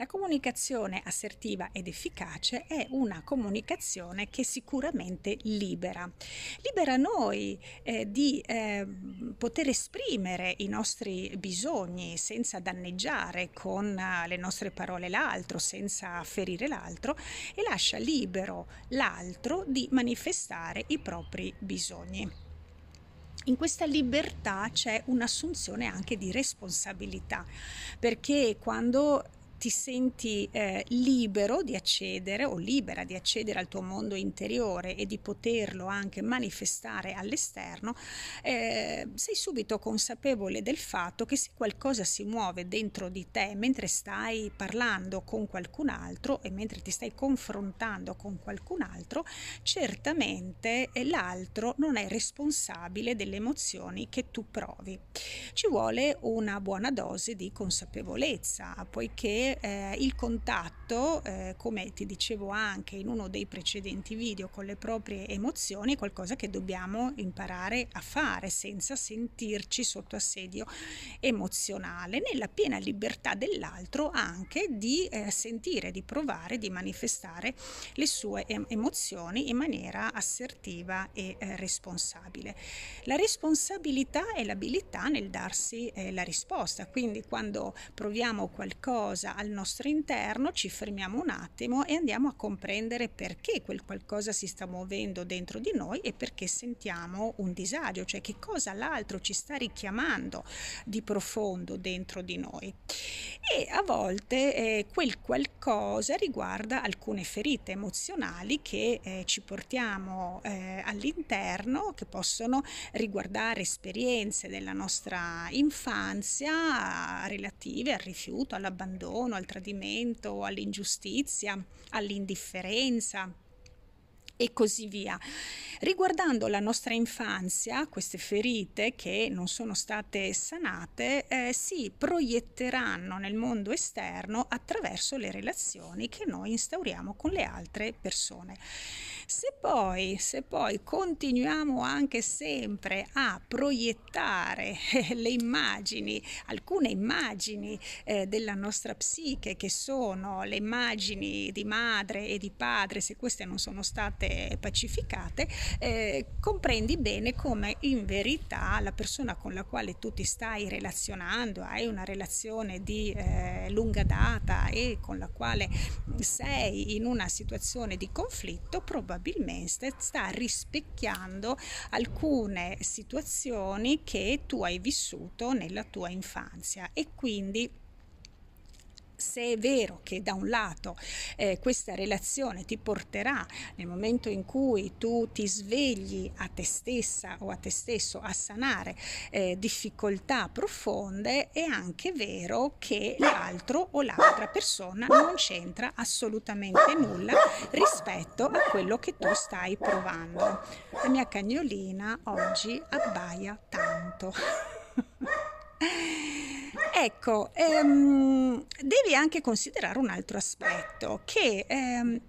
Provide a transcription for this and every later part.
La comunicazione assertiva ed efficace è una comunicazione che sicuramente libera. Libera noi eh, di eh, poter esprimere i nostri bisogni senza danneggiare con eh, le nostre parole l'altro, senza ferire l'altro e lascia libero l'altro di manifestare i propri bisogni in questa libertà c'è un'assunzione anche di responsabilità, perché quando ti senti eh, libero di accedere o libera di accedere al tuo mondo interiore e di poterlo anche manifestare all'esterno, eh, sei subito consapevole del fatto che se qualcosa si muove dentro di te mentre stai parlando con qualcun altro e mentre ti stai confrontando con qualcun altro, certamente l'altro non è responsabile delle emozioni che tu provi. Ci vuole una buona dose di consapevolezza, poiché eh, il contatto, eh, come ti dicevo anche in uno dei precedenti video, con le proprie emozioni è qualcosa che dobbiamo imparare a fare senza sentirci sotto assedio emozionale, nella piena libertà dell'altro anche di eh, sentire, di provare, di manifestare le sue em- emozioni in maniera assertiva e eh, responsabile. La responsabilità è l'abilità nel darsi eh, la risposta, quindi quando proviamo qualcosa al nostro interno, ci fermiamo un attimo e andiamo a comprendere perché quel qualcosa si sta muovendo dentro di noi e perché sentiamo un disagio, cioè che cosa l'altro ci sta richiamando di profondo dentro di noi. E a volte eh, quel qualcosa riguarda alcune ferite emozionali che eh, ci portiamo eh, all'interno, che possono riguardare esperienze della nostra infanzia relative al rifiuto, all'abbandono, al tradimento, all'ingiustizia, all'indifferenza e così via. Riguardando la nostra infanzia, queste ferite che non sono state sanate eh, si proietteranno nel mondo esterno attraverso le relazioni che noi instauriamo con le altre persone. Se poi, se poi continuiamo anche sempre a proiettare eh, le immagini, alcune immagini eh, della nostra psiche che sono le immagini di madre e di padre, se queste non sono state pacificate, eh, comprendi bene come in verità la persona con la quale tu ti stai relazionando, hai una relazione di eh, lunga data e con la quale sei in una situazione di conflitto, probabilmente sta rispecchiando alcune situazioni che tu hai vissuto nella tua infanzia e quindi se è vero che da un lato eh, questa relazione ti porterà nel momento in cui tu ti svegli a te stessa o a te stesso a sanare eh, difficoltà profonde, è anche vero che l'altro o l'altra persona non c'entra assolutamente nulla rispetto a quello che tu stai provando. La mia cagnolina oggi abbaia tanto. Ecco, ehm, devi anche considerare un altro aspetto, che ehm,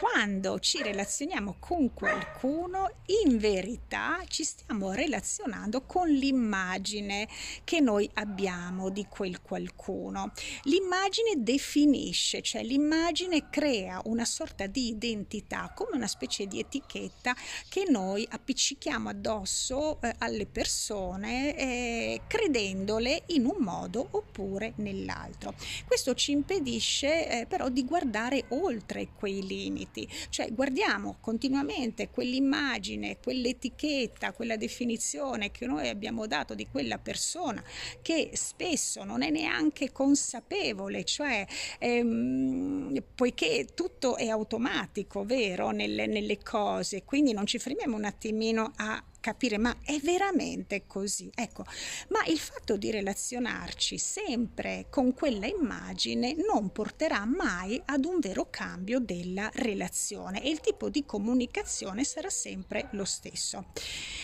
quando ci relazioniamo con qualcuno, in verità ci stiamo relazionando con l'immagine che noi abbiamo di quel qualcuno. L'immagine definisce, cioè l'immagine crea una sorta di identità, come una specie di etichetta che noi appiccichiamo addosso eh, alle persone, eh, credendole in un modo oppure nell'altro. Questo ci impedisce eh, però di guardare oltre quei limiti limiti, cioè guardiamo continuamente quell'immagine, quell'etichetta, quella definizione che noi abbiamo dato di quella persona che spesso non è neanche consapevole, cioè ehm, poiché tutto è automatico, vero, nelle, nelle cose, quindi non ci fermiamo un attimino a capire ma è veramente così? Ecco ma il fatto di relazionarci sempre con quella immagine non porterà mai ad un vero cambio della relazione e il tipo di comunicazione sarà sempre lo stesso.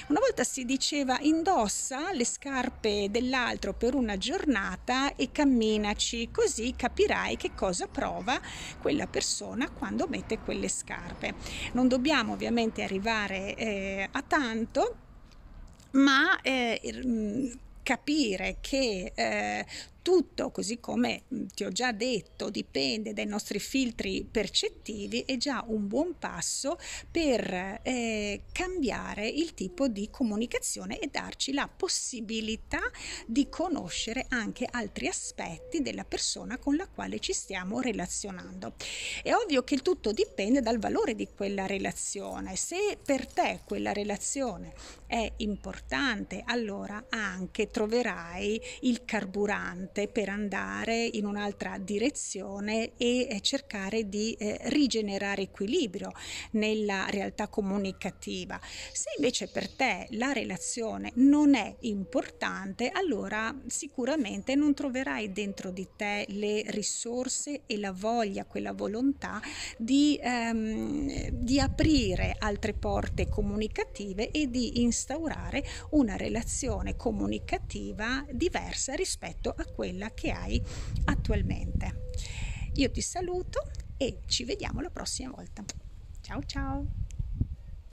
Una volta si diceva indossa le scarpe dell'altro per una giornata e camminaci così capirai che cosa prova quella persona quando mette quelle scarpe. Non dobbiamo ovviamente arrivare eh, a tanto ma eh, capire che eh, tutto, così come ti ho già detto, dipende dai nostri filtri percettivi, è già un buon passo per eh, cambiare il tipo di comunicazione e darci la possibilità di conoscere anche altri aspetti della persona con la quale ci stiamo relazionando. È ovvio che il tutto dipende dal valore di quella relazione. Se per te quella relazione è importante, allora anche troverai il carburante per andare in un'altra direzione e cercare di eh, rigenerare equilibrio nella realtà comunicativa. Se invece per te la relazione non è importante, allora sicuramente non troverai dentro di te le risorse e la voglia, quella volontà di, ehm, di aprire altre porte comunicative e di instaurare una relazione comunicativa diversa rispetto a quella che hai attualmente. Io ti saluto e ci vediamo la prossima volta. Ciao ciao!